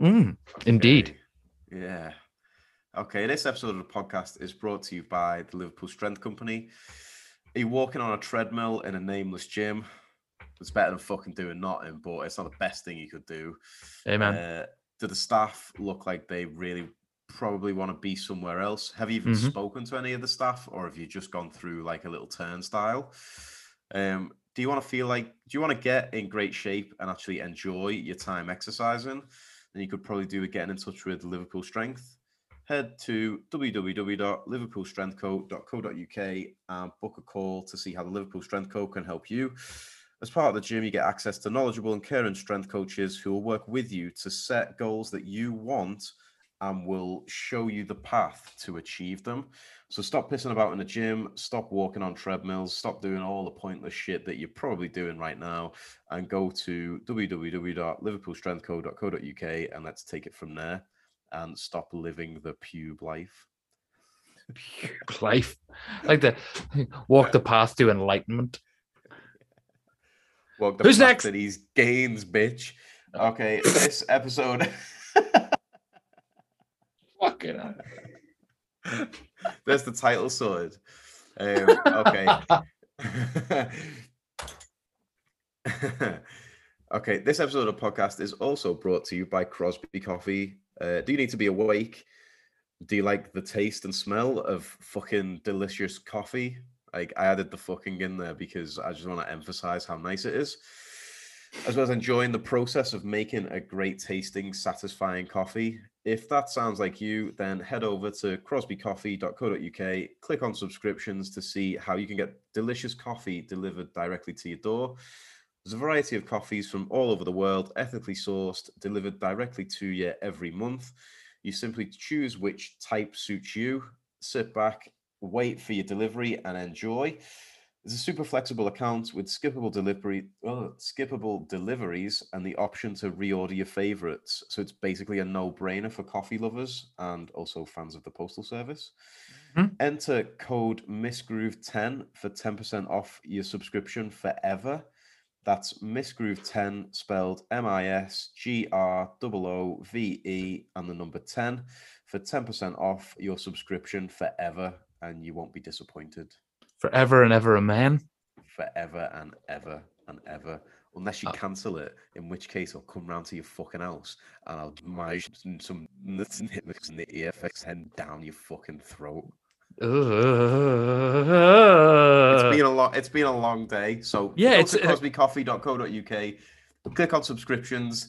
Mm, indeed. Okay. Yeah. Okay, this episode of the podcast is brought to you by the Liverpool Strength Company. Are you walking on a treadmill in a nameless gym? It's better than fucking doing nothing, but it's not the best thing you could do. Amen. Uh, do the staff look like they really probably want to be somewhere else? Have you even Mhm. spoken to any of the staff, or have you just gone through like a little turnstile? Um, do you want to feel like, do you want to get in great shape and actually enjoy your time exercising? Then you could probably do with getting in touch with Liverpool Strength. Head to www.liverpoolstrengthco.co.uk and book a call to see how the Liverpool Strength Co can help you. As part of the gym, you get access to knowledgeable and caring strength coaches who will work with you to set goals that you want and will show you the path to achieve them. So stop pissing about in the gym, stop walking on treadmills, stop doing all the pointless shit that you're probably doing right now, and go to www.liverpoolstrengthco.co.uk and let's take it from there and stop living the pube life. Life. Like the walk the path to enlightenment. Walk the Who's path next? to these gains, bitch. Okay, this episode. Fucking hell. There's the title sorted. Um, okay. okay, this episode of podcast is also brought to you by Crosby Coffee. Uh, do you need to be awake? Do you like the taste and smell of fucking delicious coffee? Like, I added the fucking in there because I just want to emphasize how nice it is. As well as enjoying the process of making a great tasting, satisfying coffee. If that sounds like you, then head over to crosbycoffee.co.uk, click on subscriptions to see how you can get delicious coffee delivered directly to your door. There's a variety of coffees from all over the world, ethically sourced, delivered directly to you every month. You simply choose which type suits you, sit back, wait for your delivery, and enjoy. It's a super flexible account with skippable delivery, oh, skippable deliveries, and the option to reorder your favorites. So it's basically a no-brainer for coffee lovers and also fans of the postal service. Mhm. Enter code MisGroove10 for 10% off your subscription forever. That's Misgroove10 spelled M I S G R O O V E and the number 10 for 10% off your subscription forever, and you won't be disappointed Forever and ever, amen. forever and ever and ever. Unless you Uh, cancel it, in which case I'll come round to your fucking house and I'll mash some some nuts and hits in the EFX head down your fucking throat. It's Uh, been a long it's been a long day. So Yeah, go it's, to uh, click on subscriptions,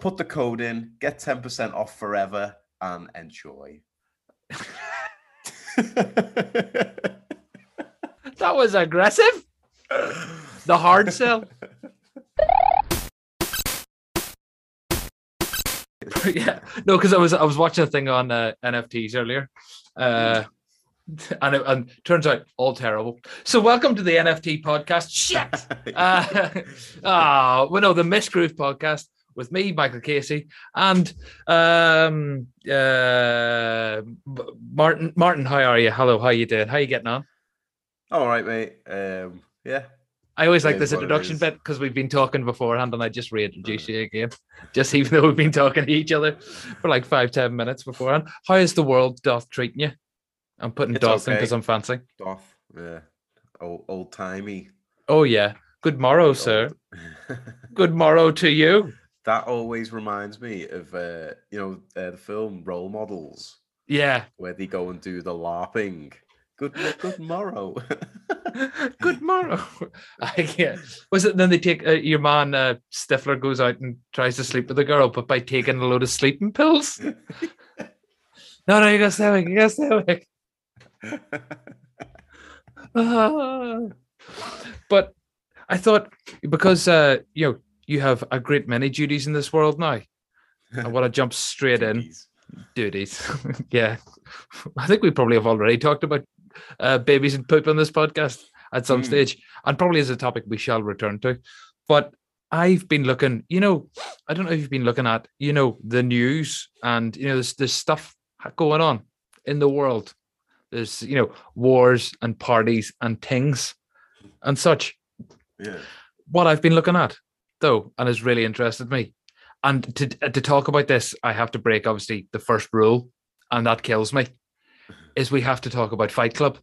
put the code in, get 10% off forever, and enjoy. that was aggressive. The hard sell. yeah, no, because I was I was watching a thing on uh, NFTs earlier, uh, and it and turns out all terrible. So welcome to the NFT podcast. Shit. Uh, ah, well, no, the Miss Groove podcast with me, Michael Casey, and um, uh, Martin. Martin, how are you? Hello, how you doing? How you getting on? All right, mate. Um, yeah. I always like this is what it introduction bit because we've been talking beforehand, and I just reintroduce you again, just even though we've been talking to each other for like five, ten minutes beforehand. How is the world doth treating you? I'm putting It's doth in because. I'm fancy. Doth. Yeah. Old old timey. Oh yeah. Good morrow, sir. Good morrow to you. that always reminds me of uh, you know uh, the film Role Models, Yeah. where they go and do the LARPing. Good good morrow. Good morrow. I, yeah. Was it then they take uh, your man uh, Stifler goes out and tries to sleep with the girl, but by taking a load of sleeping pills? no, no, you gotta stay awake. You gotta stay awake. Ah. but I thought because uh, you know you have a great many duties in this world now. I want to jump straight in. Duties, yeah. I think we probably have already talked about uh, babies and poop on this podcast at some Hmm. stage, and probably is a topic we shall return to. But I've been looking, you know, I don't know if you've been looking at, you know, the news and you know, there's there's stuff going on in the world. There's you know wars and parties and things and such. Yeah. What I've been looking at, though, and has really interested me, And to to talk about this, I have to break obviously the first rule, and that kills me. Is we have to talk about Fight Club.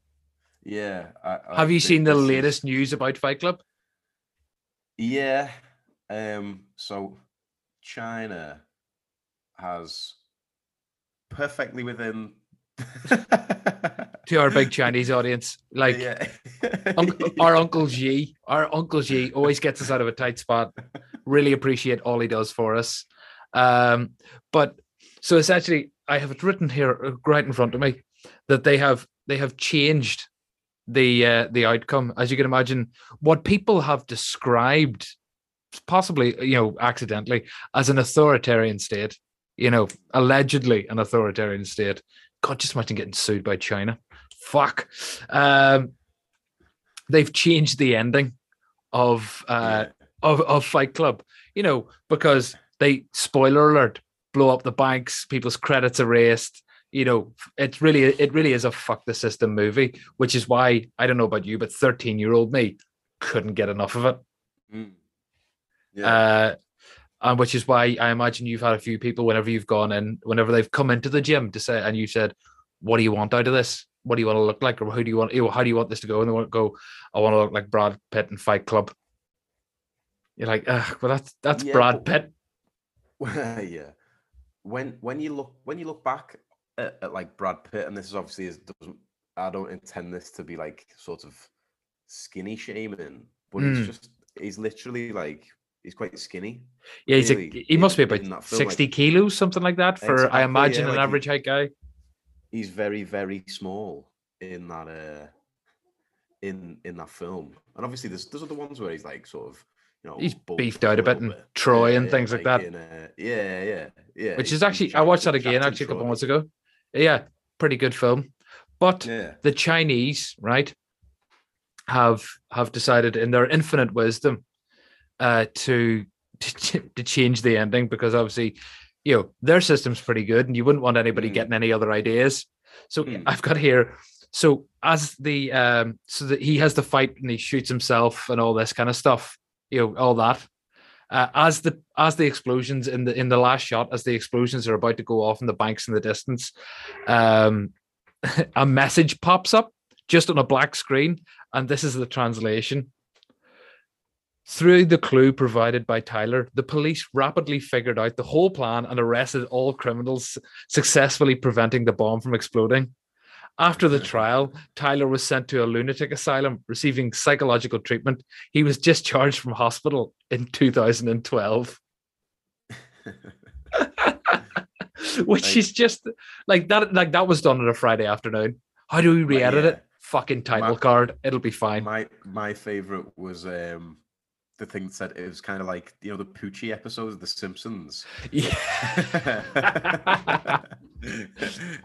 Yeah. I, I Have you seen the this is- latest news about Fight Club? Yeah. Um. So China has perfectly within. To our big Chinese audience, like yeah. Unc- our Uncle G, our Uncle G always gets us out of a tight spot. Really appreciate all he does for us. Um, but so essentially, I have it written here right in front of me that they have they have changed the uh, the outcome. As you can imagine, what people have described, possibly you know accidentally, as an authoritarian state. You know, allegedly an authoritarian state. God, just imagine getting sued by China. Fuck. Um, they've changed the ending of uh of, of Fight Club, you know, because they spoiler alert, blow up the banks, people's credits erased. You know, it's really it really is a fuck the system movie, which is why I don't know about you, but 13 year old me couldn't get enough of it. Mm. Yeah. Uh and which is why I imagine you've had a few people whenever you've gone in, whenever they've come into the gym to say, and you said, "What do you want out of this? What do you want to look like, or who do you want? How do you want this to go?" And they want to go, "I want to look like Brad Pitt in Fight Club." You're like, well, that's that's Yeah, Brad but- Pitt. yeah. When when you look when you look back at, at like Brad Pitt, and this is obviously is doesn't I don't intend this to be like sort of skinny shaming, but Mm. he's just he's literally like he's quite skinny. Yeah, he's really, a, he must be about that film, like- sixty kilos, something like that. For Exactly, I yeah, imagine like an he- average height guy. He's very very small in that uh in in that film, and obviously there's there's other ones where he's like sort of you know He's beefed out a bit in Troy and things like that. in, uh, yeah, yeah, yeah. Which is actually I watched that again actually a couple months ago. Yeah, pretty good film. But Yeah. the Chinese, right, have have decided in their infinite wisdom uh to to, to change the ending because obviously, you know, their system's pretty good and you wouldn't want anybody Mm. getting any other ideas. So Mm. I've got here. So as the um so that he has the fight and he shoots himself and all this kind of stuff, you know, all that. Uh, as the as the explosions in the in the last shot, as the explosions are about to go off in the banks in the distance, um, a message pops up just on a black screen, and this is the translation. Through the clue provided by Tyler, the police rapidly figured out the whole plan and arrested all criminals, successfully preventing the bomb from exploding. After the trial, Tyler was sent to a lunatic asylum, receiving psychological treatment. He was discharged from hospital in 2012. Which Like- is just like that. Like that was done on a Friday afternoon. How do we re-edit yeah. it? Fucking title My- card. It'll be fine. My my favorite was um the thing that said it was kind of like you know the Poochie episodes of The Simpsons. Yeah.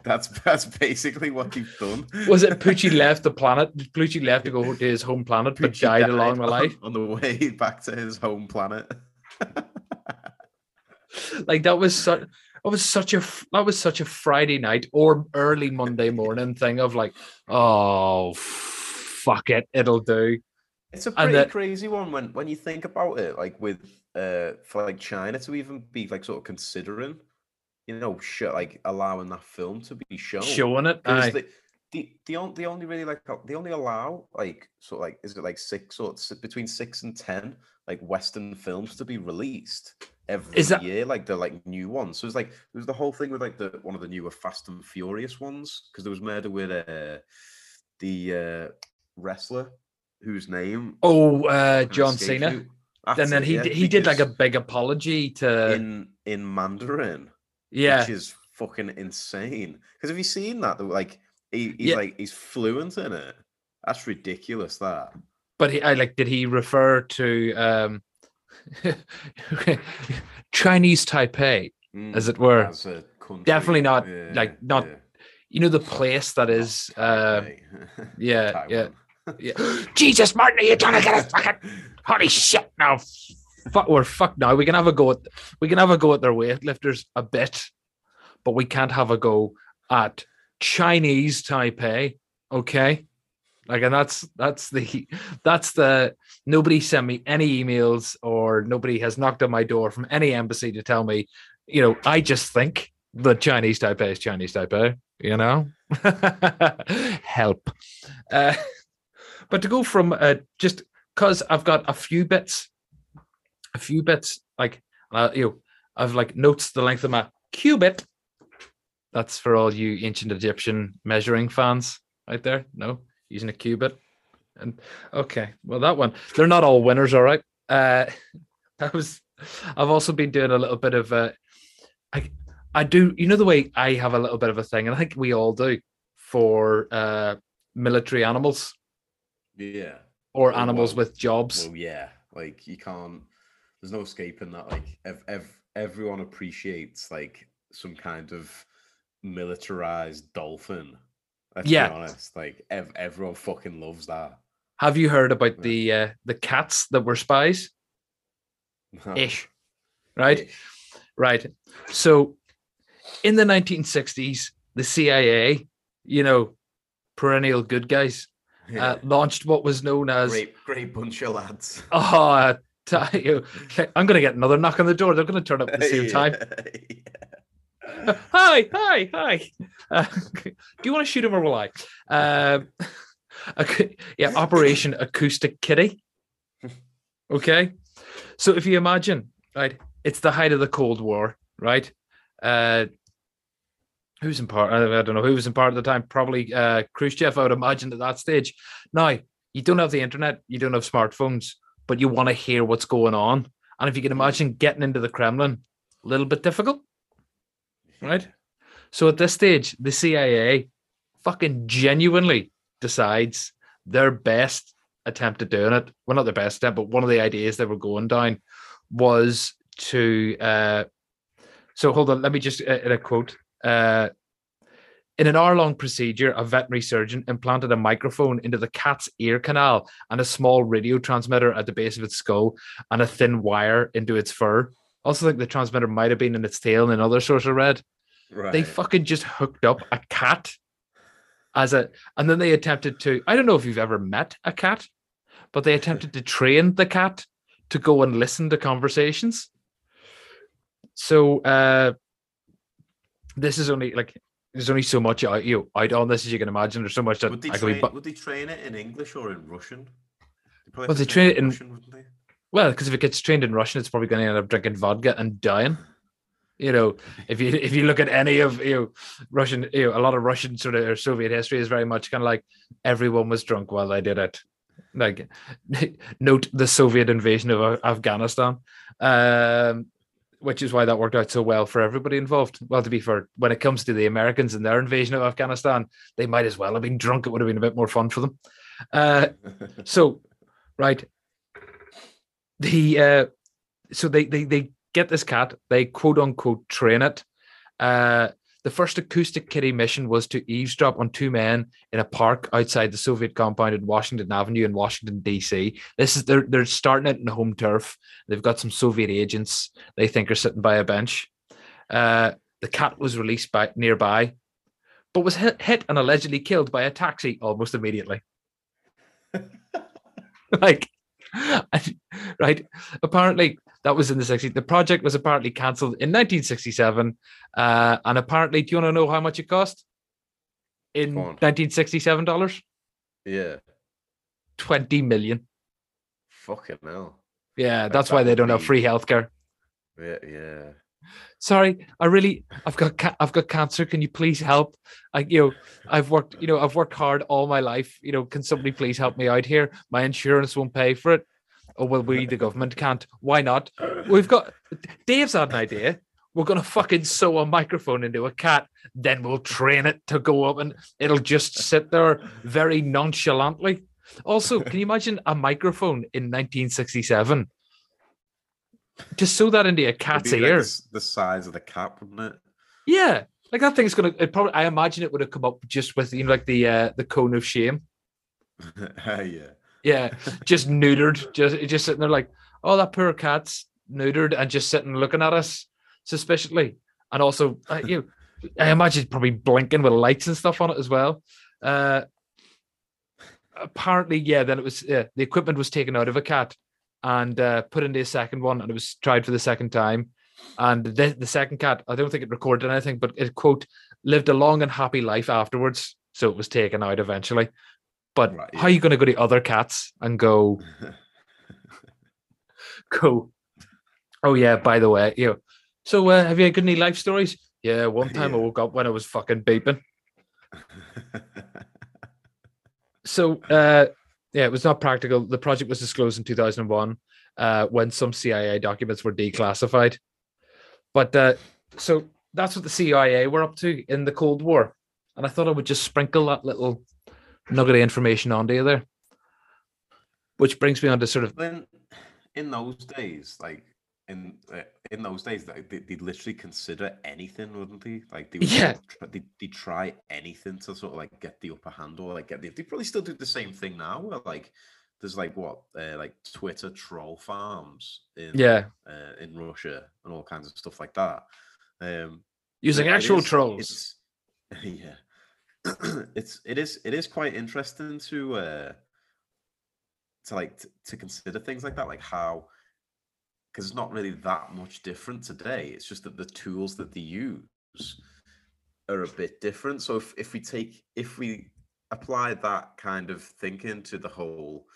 that's that's basically what you've done. Was it Poochie left the planet? Poochie left to go to his home planet, but Poochie died along the life. on the way back to his home planet. Like that was such. That was such a that was such a Friday night or early Monday morning thing of like, oh fuck it, it'll do. It's a pretty that- crazy one when when you think about it. Like with uh for like China to even be like sort of considering, you know, sh- like allowing that film to be shown. Showing it, aye. they, the the only they only really like they only allow like sort of like is it like six or between six and ten like Western films to be released every that- year, like the like new ones. So it's like there's the whole thing with like the one of the newer Fast and Furious ones because there was murder with uh, the uh, wrestler whose name Oh, uh, John Cena. And then it, he yeah, he did like a big apology to in in Mandarin. yeah. which is fucking insane. Because have you seen that? Like he, he's Yeah. like he's fluent in it. That's ridiculous. That but he, I like did he refer to um Chinese Taipei, as it were? as country. Definitely not, Yeah, like, not. You know the place that is uh yeah, yeah. Yeah. Jesus Martin, are you trying to get us fucking holy shit now? Fuck we're fuck now. We can have a go at we can have a go at their weightlifters a bit, but we can't have a go at Chinese Taipei. Okay. Like, and that's that's the that's the nobody sent me any emails or nobody has knocked on my door from any embassy to tell me, you know, I just think the Chinese Taipei is Chinese Taipei, you know? Help. Uh, but to go from uh, just because I've got a few bits, a few bits, like, uh, you know, I've like notes the length of my cubit. That's for all you ancient Egyptian measuring fans out there. No, using a cubit. And okay, well, that one, they're not all winners, all right. Uh, that was, I've also been doing a little bit of, uh, I, I do, you know, the way I have a little bit of a thing, and I think we all do for uh, military animals Yeah. or animals well. with jobs. Well, yeah. Like you can't. There's no escaping that. Like ev- ev- everyone appreciates like some kind of militarized dolphin. Let's Yeah. be honest. Like ev- everyone fucking loves that. Have you heard about Yeah. the uh, the cats that were spies? Ish, right? Ish. Right. So in the 1960s, the CIA, you know, perennial good guys, Yeah. uh, launched what was known as great, great bunch of lads. oh, you, I'm going to get another knock on the door. They're going to turn up at the same time. Yeah. hi, hi, hi. Uh, do you want to shoot him or will I? Um, ac- yeah, Operation Acoustic Kitty. Okay. So if you imagine, right, it's the height of the Cold War, right? Uh, who's in part? I don't know who was in part at the time. Probably uh, Khrushchev, I would imagine, at that stage. Now, you don't have the internet, you don't have smartphones, but you want to hear what's going on. And if you can imagine getting into the Kremlin, a little bit difficult right? So at this stage, the CIA fucking genuinely decides their best attempt at doing it. Well, not their best attempt, but one of the ideas they were going down was to. Uh, so hold on, let me just uh, in a quote. Uh, in an hour-long procedure, a veterinary surgeon implanted a microphone into the cat's ear canal and a small radio transmitter at the base of its skull and a thin wire into its fur. Also, think the transmitter might have been in its tail and another source I read Right. they fucking just hooked up a cat as a and then they attempted to i don't know if you've ever met a cat but they attempted to train the cat to go and listen to conversations so uh this is only like there's only so much out you out on this as you can imagine there's so much that would they I could be train? bu- would they train it in English or in Russian? Well, they train it in- Russian, wouldn't they? well because if it gets trained in russian it's probably going to end up drinking vodka and dying you know if you if you look at any of you know russian you know a lot of russian sort of or soviet history is very much kind of like everyone was drunk while they did it like note the soviet invasion of afghanistan um which is why that worked out so well for everybody involved. Well to be fair when it comes to the americans and their invasion of afghanistan they might as well have been drunk. It would have been a bit more fun for them. Uh so right. The uh so they they they get this cat. They quote unquote train it. Uh the first acoustic kitty mission was to eavesdrop on two men in a park outside the Soviet compound in Washington Avenue in Washington D.C. This is they're they're starting it in the home turf. They've got some Soviet agents they think are sitting by a bench. Uh, the cat was released by nearby, but was hit, hit and allegedly killed by a taxi almost immediately. like, right? Apparently, that was in the 60s. The project was apparently cancelled in 1967. Uh, and apparently, do you want to know how much it cost? In $1967? yeah. 20 million. Fucking hell. Yeah, that's that why they don't have free healthcare. Yeah. Yeah. Sorry, I really, I've got, ca- I've got cancer. Can you please help? I, you know, I've worked, you know, I've worked hard all my life. You know, can somebody please help me out here? My insurance won't pay for it. Oh well, we the government can't. Why not? We've got. Dave's had an idea. We're gonna fucking sew a microphone into a cat, then we'll train it to go up, and it'll just sit there very nonchalantly. Also, can you imagine a microphone in 1967? To sew that into a cat's be like ear. the, the size of the cat, wouldn't it? Yeah, like that thing's gonna. It probably. I imagine it would have come up just with you know, like the uh, the cone of shame. yeah. Yeah, just neutered, just just sitting there like, oh, that poor cat's neutered and just sitting looking at us suspiciously, and also uh, you. I imagine it's probably blinking with lights and stuff on it as well. Uh, apparently, yeah. Then it was yeah, the equipment was taken out of a cat and uh, put into a second one, and it was tried for the second time. And the, the second cat, I don't think it recorded anything, but it quote lived a long and happy life afterwards. So it was taken out eventually. But Right, how are you going to go to other cats and go go? Oh yeah, by the way, you know. So uh, have you had any life stories? Yeah, one time I woke up when I was fucking beeping. So uh, yeah, it was not practical. The project was disclosed in 2001 uh, when some CIA documents were declassified. But uh, so that's what the CIA were up to in the Cold War, and I thought I would just sprinkle that little nugget of information onto you there. Which brings me on to sort of then in those days, like in uh, in those days, like, they, they'd literally consider anything, wouldn't they? Like they would Yeah. they they try anything to sort of like get the upper hand or like get the. They probably still do the same thing now. Where like there's like what uh, like Twitter troll farms in yeah, uh, in Russia and all kinds of stuff like that. Um, using actual is- trolls. Yeah, it's it is it is quite interesting to uh to like t- to consider things like that, like how because it's not really that much different today. It's just that the tools that they use are a bit different. So if if we take if we apply that kind of thinking to the whole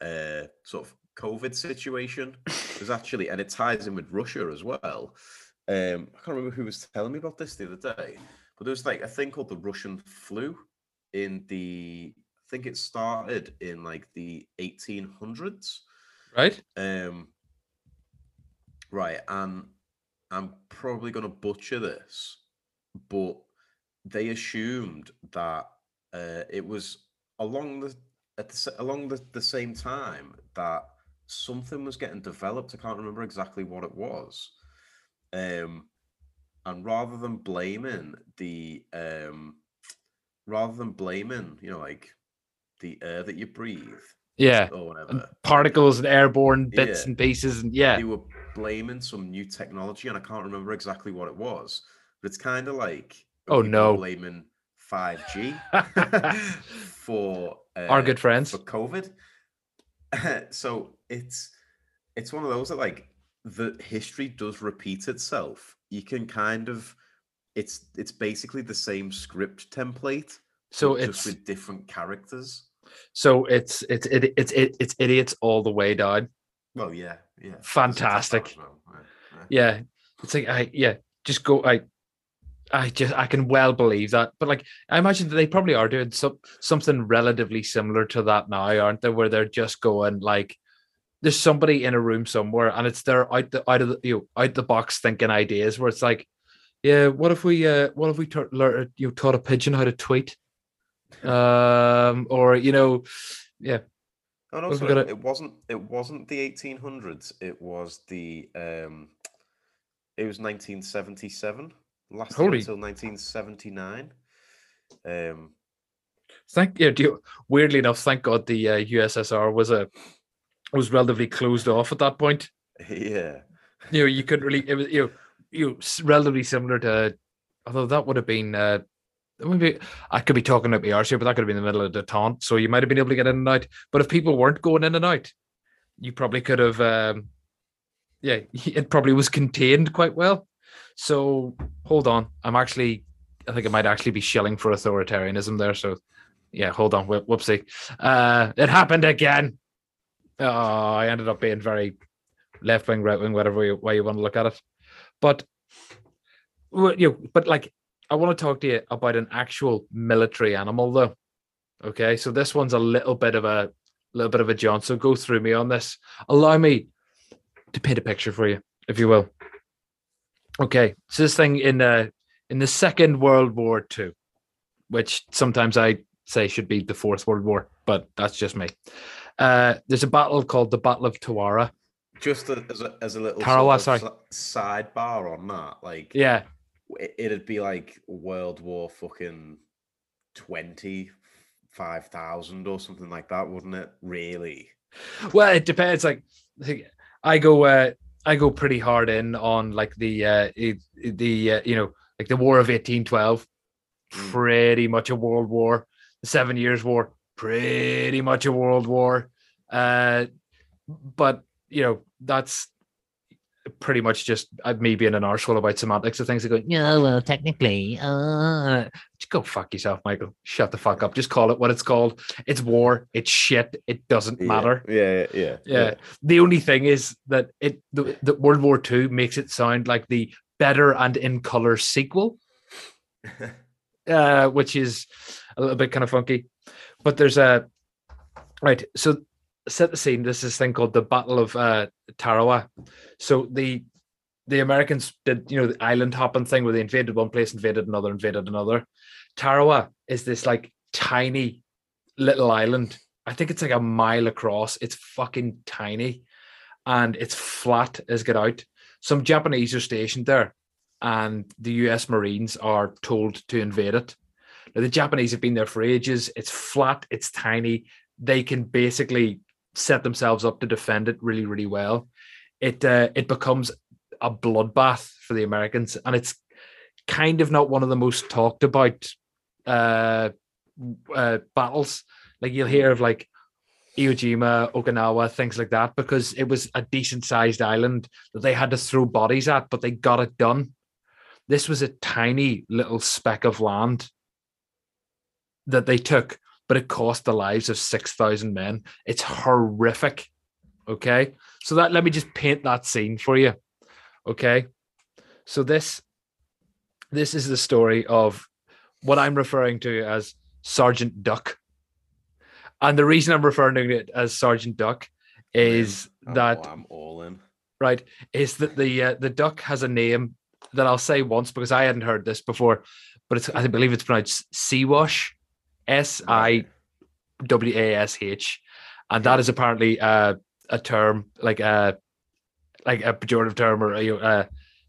uh sort of COVID situation, is actually and it ties in with Russia as well. Um, I can't remember who was telling me about this the other day, but there was like a thing called the Russian flu in the I think it started in like the 1800s. right? Um, right, and I'm probably going to butcher this, but they assumed that uh, it was along the at the, along the, the same time that something was getting developed. I can't remember exactly what it was. Um, and rather than blaming the um, rather than blaming, you know, like the air that you breathe Yeah, or whatever, and particles and airborne bits Yeah. and pieces, and yeah, they were blaming some new technology, and I can't remember exactly what it was. But it's kind of like Oh, no. blaming five G for uh, our good friends. for COVID. so it's it's one of those that like the history does repeat itself. You can kind of it's it's basically the same script template, So it's just with different characters. so it's it's it, it's it, it's idiots all the way down. Well, yeah, yeah. there's a test that Fantastic. well. Yeah, it's like I yeah, just go. I I just I can well believe that. But like I imagine that they probably are doing some something relatively similar to that now, aren't they? Where they're just going like there's somebody in a room somewhere and it's their out the out of the you know, out the box thinking ideas where it's like, yeah, what if we uh what if we taught learn you know, taught a pigeon how to tweet? Um or you know, yeah, Oh, no, We've sorry, got a- it wasn't. It wasn't the 1800s. It was the. Um, it was 1977. last Holy- until 1979. Um, thank you, weirdly enough, thank God the uh, USSR was a was relatively closed off at that point. yeah. you know, you couldn't really it was you know, you know, relatively similar to although that would have been uh maybe I could be talking about the arse here, but that could have been in the middle of the taunt. So you might have been able to get in and out. But if people weren't going in and out, you probably could have um yeah, it probably was contained quite well. So hold on. I'm actually I think it might actually be shilling for authoritarianism there. So yeah, hold on. Whoopsie. Uh it happened again. Oh, I ended up being very left wing, right wing, whatever you, way you want to look at it. But you know, but like I want to talk to you about an actual military animal, though. Okay, so this one's a little bit of a little bit of a John. So go through me on this. Allow me to paint a picture for you, if you will. Okay, so this thing in uh in the Second World War Two, which sometimes I say should be the Fourth World War, but that's just me. Uh, there's a battle called the Battle of Tawara. Just as a as a little Tarawa, sort of si- sidebar on that, like Yeah, it, it'd be like World War fucking twenty five thousand or something like that, wouldn't it? Really? well it depends like I go uh i go pretty hard in on like the uh the uh, you know like the war of 1812 Mm. pretty much a world war the seven years war pretty much a world war. Uh, but you know, that's pretty much just uh, me being an arsehole about semantics of things. I go, yeah, well, technically, uh, just go fuck yourself, Michael. Shut the fuck up. Just call it what it's called. It's war. It's shit. It doesn't Yeah, matter. Yeah, yeah, Yeah. The only thing is that it the, the World War II makes it sound like the better and in color sequel, uh, which is a little bit kind of funky. But there's a right. So set the scene. This is thing called the Battle of uh, Tarawa. So the the Americans did you know the island hopping thing where they invaded one place, invaded another, invaded another. Tarawa is this like tiny little island. I think it's like a mile across. It's fucking tiny, and it's flat as get out. Some Japanese are stationed there, and the U.S. Marines are told to invade it. Now, the Japanese have been there for ages. It's flat. It's tiny. They can basically set themselves up to defend it really, really well. It uh, it becomes a bloodbath for the Americans, and it's kind of not one of the most talked about uh, uh, battles. Like you'll hear of like Iwo Jima, Okinawa, things like that, because it was a decent sized island that they had to throw bodies at, but they got it done. This was a tiny little speck of land that they took, but it cost the lives of 6,000 men. It's horrific. Okay. So that let me just paint that scene for you. Okay. So this this is the story of what I'm referring to as Sergeant Duck. And the reason I'm referring to it as Sergeant Duck is Oh, that I'm all in. right is that the uh, the duck has a name that I'll say once because I hadn't heard this before, but it's I believe it's pronounced Seawash, S I W A S H, and that is apparently uh, a term like a like a pejorative term or uh,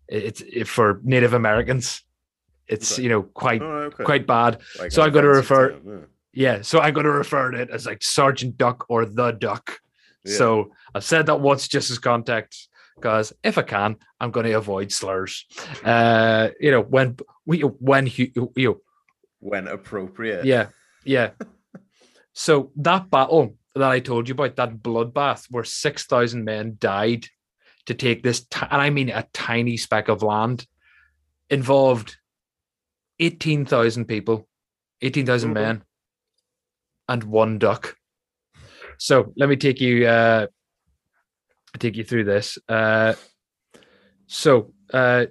it's it, for Native Americans. It's Okay. you know quite Oh, okay. quite bad. Like so I'm gonna refer- term, Yeah, so I'm going to refer to it as like Sergeant Duck or the Duck. yeah. So I've said that once just as context because if I can, I'm going to avoid slurs. Uh, you know, when we when you you when appropriate. yeah, yeah. so that battle that I told you about, that bloodbath where six thousand men died to take this, ti- and I mean a tiny speck of land, involved eighteen thousand people, eighteen thousand Mhm. men, and one duck. So let me take you uh take you through this. Uh so uh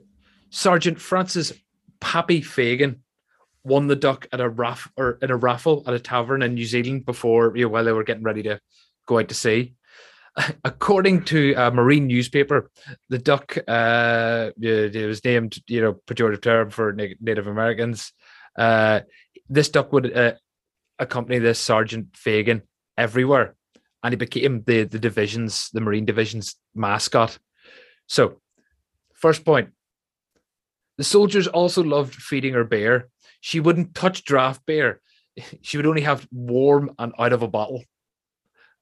Sergeant Francis Pappy Fagan won the duck at a raff or in a raffle at a tavern in New Zealand before you know, while they were getting ready to go out to sea. According to a marine newspaper, the duck uh, it was named, you know, pejorative term for Native Americans. Uh, this duck would uh, accompany this Sergeant Fagan everywhere, and he became the the division's the Marine Division's mascot. So, first point: the soldiers also loved feeding her beer. She wouldn't touch draft beer; she would only have warm and out of a bottle.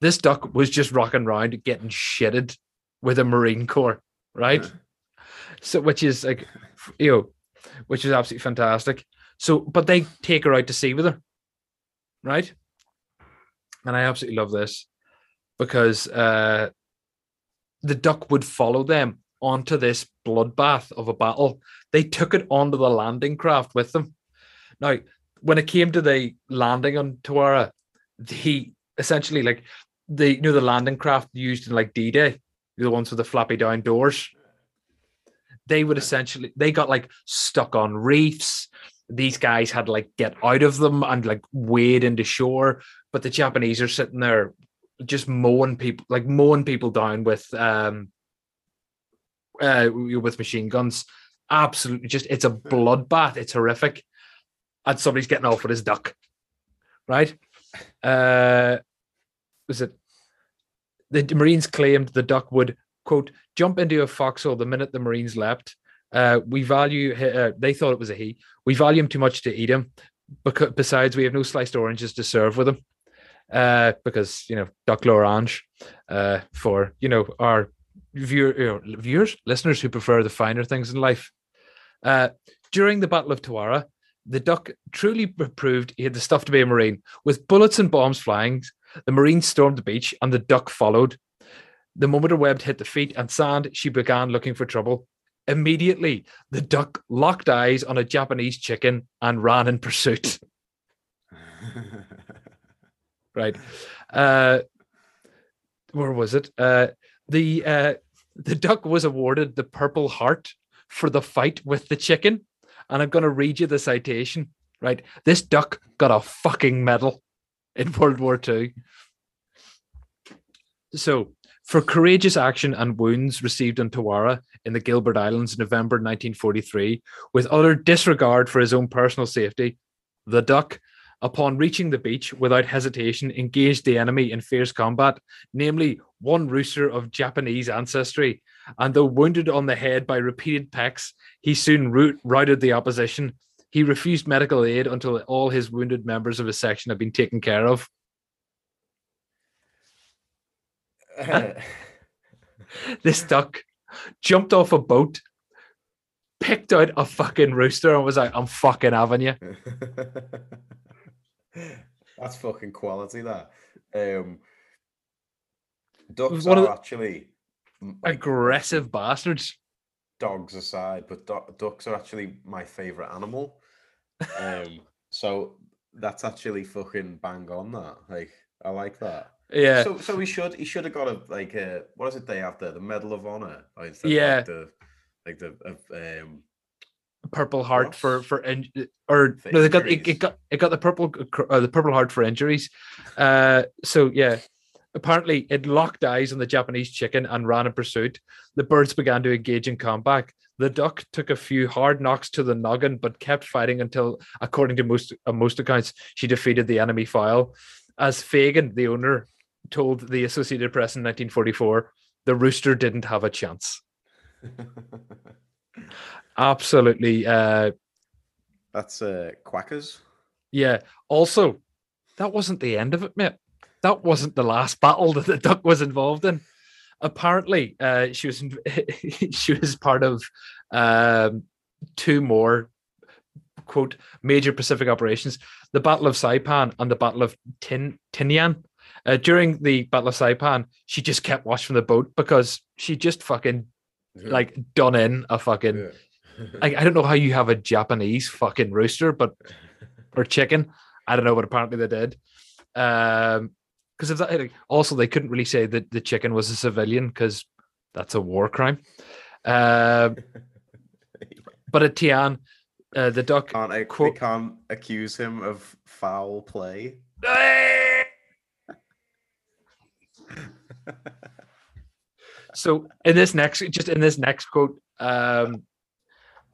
This duck was just rocking around, getting shitted with a Marine Corps, right? So, which is like, you know, which is absolutely fantastic. So, but they take her out to sea with her, right? And I absolutely love this because uh, the duck would follow them onto this bloodbath of a battle. They took it onto the landing craft with them. Now, when it came to the landing on Tawara, the essentially like the you know the landing craft used in like D-Day, the ones with the flappy down doors. They would essentially they got like stuck on reefs. These guys had to like get out of them and like wade into shore. But the Japanese are sitting there just mowing people like mowing people down with um uh with machine guns. Absolutely just it's a bloodbath. It's horrific. And somebody's getting off with his duck. Right? Uh was it the Marines claimed the duck would quote jump into a foxhole the minute the Marines leapt. Uh, we value uh, they thought it was a he. We value him too much to eat him. Because besides, we have no sliced oranges to serve with him. Uh, because you know duck l'orange. Uh, for you know our viewer, you know, viewers, listeners who prefer the finer things in life. Uh, during the Battle of Tawara, the duck truly proved he had the stuff to be a marine. With bullets and bombs flying, the marine stormed the beach, and the duck followed. The moment her web hit the feet and sand, she began looking for trouble. Immediately, the duck locked eyes on a Japanese chicken and ran in pursuit. right. Uh, where was it? Uh, the uh, the duck was awarded the Purple Heart for the fight with the chicken, and I'm going to read you the citation. Right, this duck got a fucking medal in World War II. So, for courageous action and wounds received on Tawara in the Gilbert Islands in November 1943, with utter disregard for his own personal safety, the duck upon reaching the beach without hesitation, engaged the enemy in fierce combat, namely one rooster of Japanese ancestry. And though wounded on the head by repeated pecks, he soon routed the opposition. He refused medical aid until all his wounded members of his section had been taken care of. this duck jumped off a boat, picked out a fucking rooster, and was like, I'm fucking having you. That's fucking quality. That um, ducks are the actually aggressive bastards. Dogs aside, but du- ducks are actually my favorite animal. Um, so that's actually fucking bang on. That like I like that. Yeah. So so he should he should have got a like a what is it they have there the Medal of Honor yeah like the like the uh, um Purple Heart for for in, or for no, they got it, it, got it got the purple uh, the Purple Heart for injuries. Uh, so yeah, apparently it locked eyes on the Japanese chicken and ran in pursuit. The birds began to engage in combat. The duck took a few hard knocks to the noggin, but kept fighting until, according to most uh, most accounts, she defeated the enemy file. As Fagan, the owner, told the Associated Press in 1944, the rooster didn't have a chance. absolutely. Uh, That's uh, quackers. Yeah. Also, that wasn't the end of it, mate. That wasn't the last battle that the duck was involved in. Apparently, uh, she was she was part of um, two more quote major Pacific operations: the Battle of Saipan and the Battle of Tin Tinian. Uh, during the Battle of Saipan, she just kept watch from the boat because she just fucking yeah. like done in a fucking yeah. I, I don't know how you have a Japanese fucking rooster, but or chicken. I don't know, but apparently they did. Um, because if that also they couldn't really say that the chicken was a civilian because that's a war crime. Um, but at Tian, uh, the duck can't, I, quote, can't accuse him of foul play. so in this next, just in this next quote, um,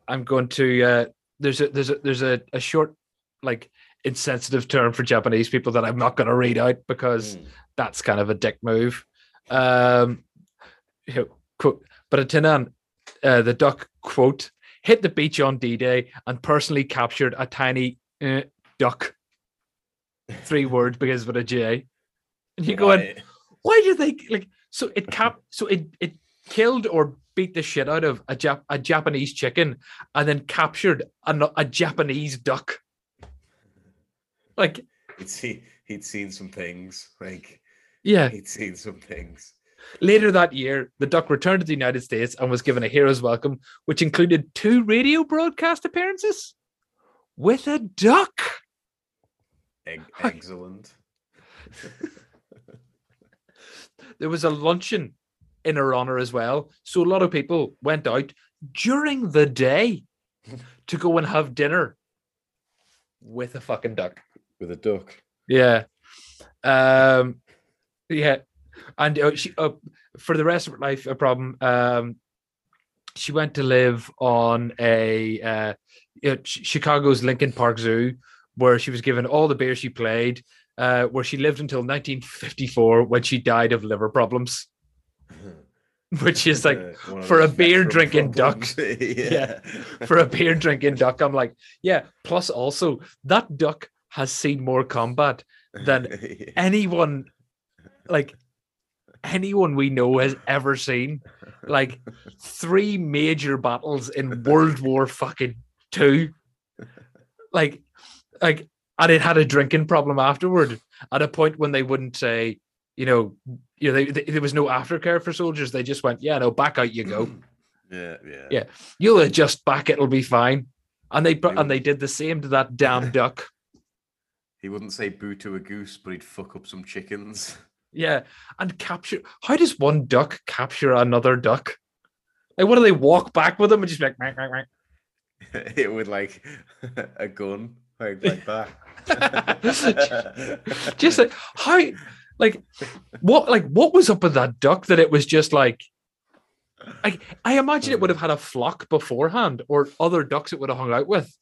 I'm going to uh, there's a there's a there's a, a short like insensitive term for Japanese people that I'm not going to read out because mm. that's kind of a dick move. Um, you quote, but at Tinian, uh, the duck quote hit the beach on D-Day and personally captured a tiny uh, duck. Three words because of a J. And you're going, why do they like? So it cap, so it it killed or beat the shit out of a, Jap- a Japanese chicken and then captured a, a Japanese duck. Like he'd see he'd seen some things. Like yeah, he'd seen some things. Later that year, the duck returned to the United States and was given a hero's welcome, which included two radio broadcast appearances with a duck. excellent. there was a luncheon in her honor as well. So a lot of people went out during the day to go and have dinner with a fucking duck. With a duck. Yeah. Um yeah. And uh, she uh, for the rest of her life a problem um she went to live on a uh, Chicago's Lincoln Park Zoo where she was given all the beer she played uh, where she lived until 1954 when she died of liver problems. which is like for a beer drinking duck. yeah. yeah. For a beer drinking duck, I'm like, yeah. Plus, also, that duck has seen more combat than yeah. anyone, like anyone we know has ever seen. Like three major battles in World War fucking two. like, like, and it had a drinking problem afterward. At a point when they wouldn't say, you know, you know, they, they, there was no aftercare for soldiers. They just went, yeah, no, back out you go. Yeah, yeah. Yeah. You'll adjust back; it'll be fine. And they They and they did the same to that damn duck. He wouldn't say boo to a goose, but he'd fuck up some chickens. Yeah, and capture. How does one duck capture another duck? Like, what do they walk back with them and just be like, it would like a gun, like, like that. just like how, like what, like what was up with that duck that it was just like. I, I imagine it would hmm. have had a flock beforehand or other ducks it would have hung out with.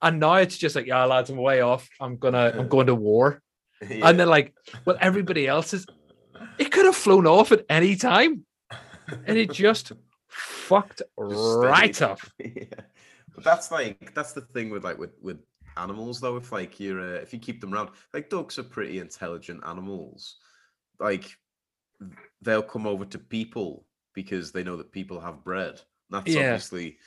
And now it's just like, yeah, lads, I'm way off. I'm gonna, I'm going to war. Yeah. And then like, well, everybody else is it could have flown off at any time. And it just fucked Just right up. yeah. But that's like that's the thing with like with with animals though. If like you're uh, if you keep them around, like dogs are pretty intelligent animals. Like they'll come over to people because they know that people have bread. That's Yeah. obviously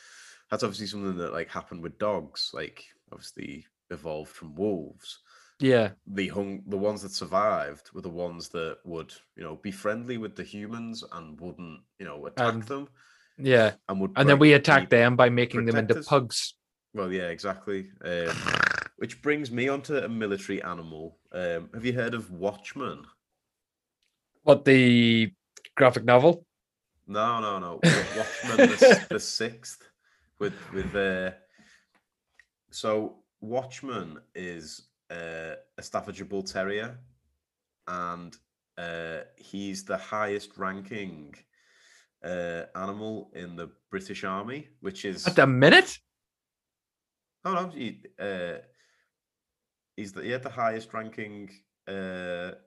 that's obviously something that like happened with dogs. Like obviously evolved from wolves. Yeah. The hung the ones that survived were the ones that would you know be friendly with the humans and wouldn't you know attack And them Yeah. and would And then we attack them by making them into pugs. well, yeah, exactly. Um, which brings me onto a military animal. Um, have you heard of Watchman? What the graphic novel? No, no, no. Watchmen the, the sixth with with uh, so Watchman is uh, a Staffordshire Bull Terrier, and uh, he's the highest ranking uh, animal in the British Army, which is At the minute? Oh no, he, uh, he's the, he had the highest ranking, uh,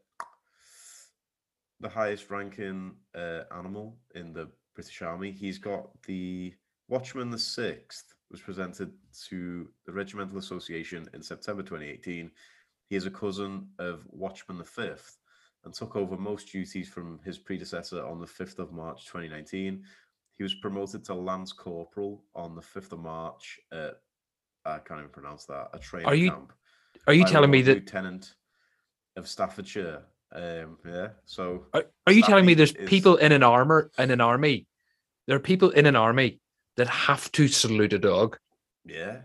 the highest ranking uh, animal in the British Army. He's got the Watchman the Sixth was presented to the Regimental Association in September 2018. He is a cousin of Watchman the Fifth and took over most duties from his predecessor on the 5th of March 2019. He was promoted to Lance Corporal on the 5th of March at I can't even pronounce that. A training you camp. Are you telling me that Lieutenant of Staffordshire? Um, yeah. So are, are you telling me there's is- people in an armor in an army? There are people in an army that have to salute a dog, yeah,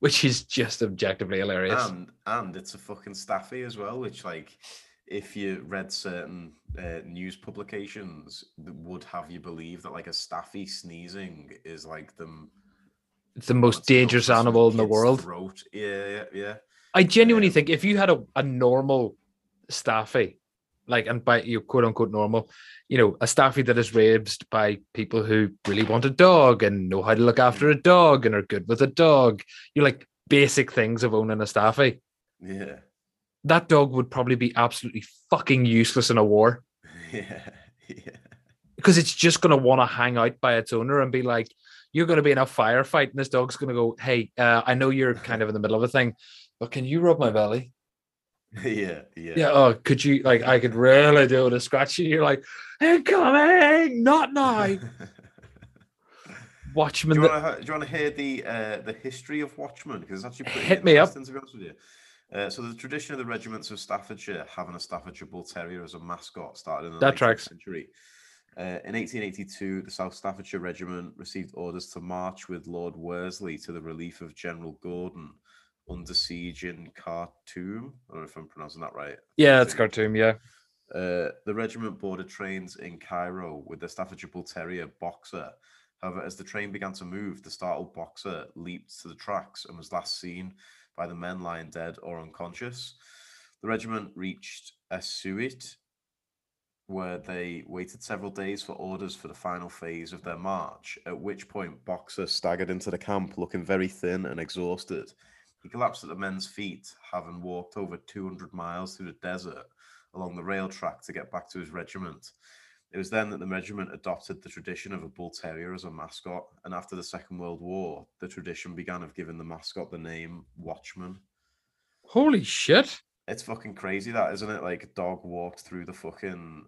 which is just objectively hilarious. and and it's a fucking staffy as well. Which like, if you read certain uh, news publications, would have you believe that like a staffy sneezing is like them. it's the most dangerous animal in the world. Throat. Yeah, yeah, yeah. I genuinely Um, think if you had a, a normal staffy, like and by you quote unquote normal, you know, a staffy that is raised by people who really want a dog and know how to look after a dog and are good with a dog, you like basic things of owning a staffy. Yeah, That dog would probably be absolutely fucking useless in a war yeah, yeah. because it's just going to want to hang out by its owner and be like, you're going to be in a firefight, and this dog's going to go, Hey, uh, I know you're kind of in the middle of a thing, but can you rub my belly? yeah, yeah. Yeah. Oh, could you like? I could really do with a scratch. And you're like, incoming, not now. Watchman. Do you want to do you want to hear the uh, the history of Watchman because it's actually pretty Hit me up. To be honest with you. Uh, so the tradition of the regiments of Staffordshire having a Staffordshire Bull Terrier as a mascot started in the That 19th tracks. century. Uh, in 1882, the South Staffordshire Regiment received orders to march with Lord Wolseley to the relief of General Gordon under siege in Khartoum. I don't know if I'm pronouncing that right. Yeah, it's Khartoum. Yeah. Uh, the regiment boarded trains in Cairo with the Staffordshire Bull Terrier Boxer. However, as the train began to move, the startled Boxer leaped to the tracks and was last seen by the men lying dead or unconscious. The regiment reached Assiut, where they waited several days for orders for the final phase of their march, at which point Boxer staggered into the camp looking very thin and exhausted. He collapsed at the men's feet, having walked over 200 miles through the desert along the rail track to get back to his regiment. It was then that the regiment adopted the tradition of a bull terrier as a mascot, and after the Second World War, the tradition began of giving the mascot the name Watchman. Holy shit. It's fucking crazy, that isn't it? Like a dog walked through the fucking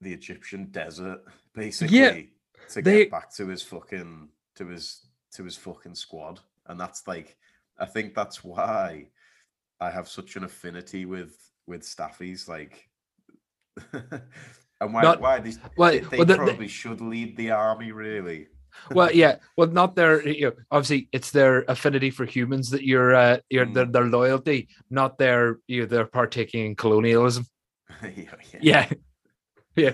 the Egyptian desert, basically, to they- get back to his fucking to his to his fucking squad, and that's like I think that's why I have such an affinity with with staffies. Like, and why Not- why these well, they, they well, the- the- probably should lead the army, really. well, yeah, well, not their, you know, obviously it's their affinity for humans that you're, uh, you're their, Mm. their loyalty, not their, you know, their partaking in colonialism. yeah, Yeah. Yeah.